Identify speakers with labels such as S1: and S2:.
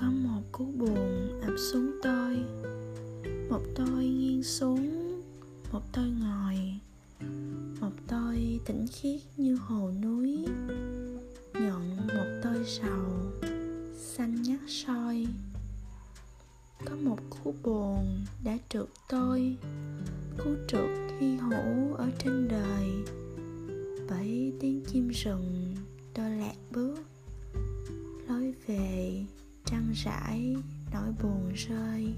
S1: có một cú buồn ập xuống tôi. Một tôi nghiêng xuống, một tôi ngồi. Một tôi tĩnh khiết như hồ núi. Nhọn một tôi sầu, xanh nhát soi. Có một cú buồn đã trượt tôi, cú trượt hy hữu ở trên đời. Bởi tiếng chim rừng tôi lạc bước, lối về trăng rãi nỗi buồn rơi.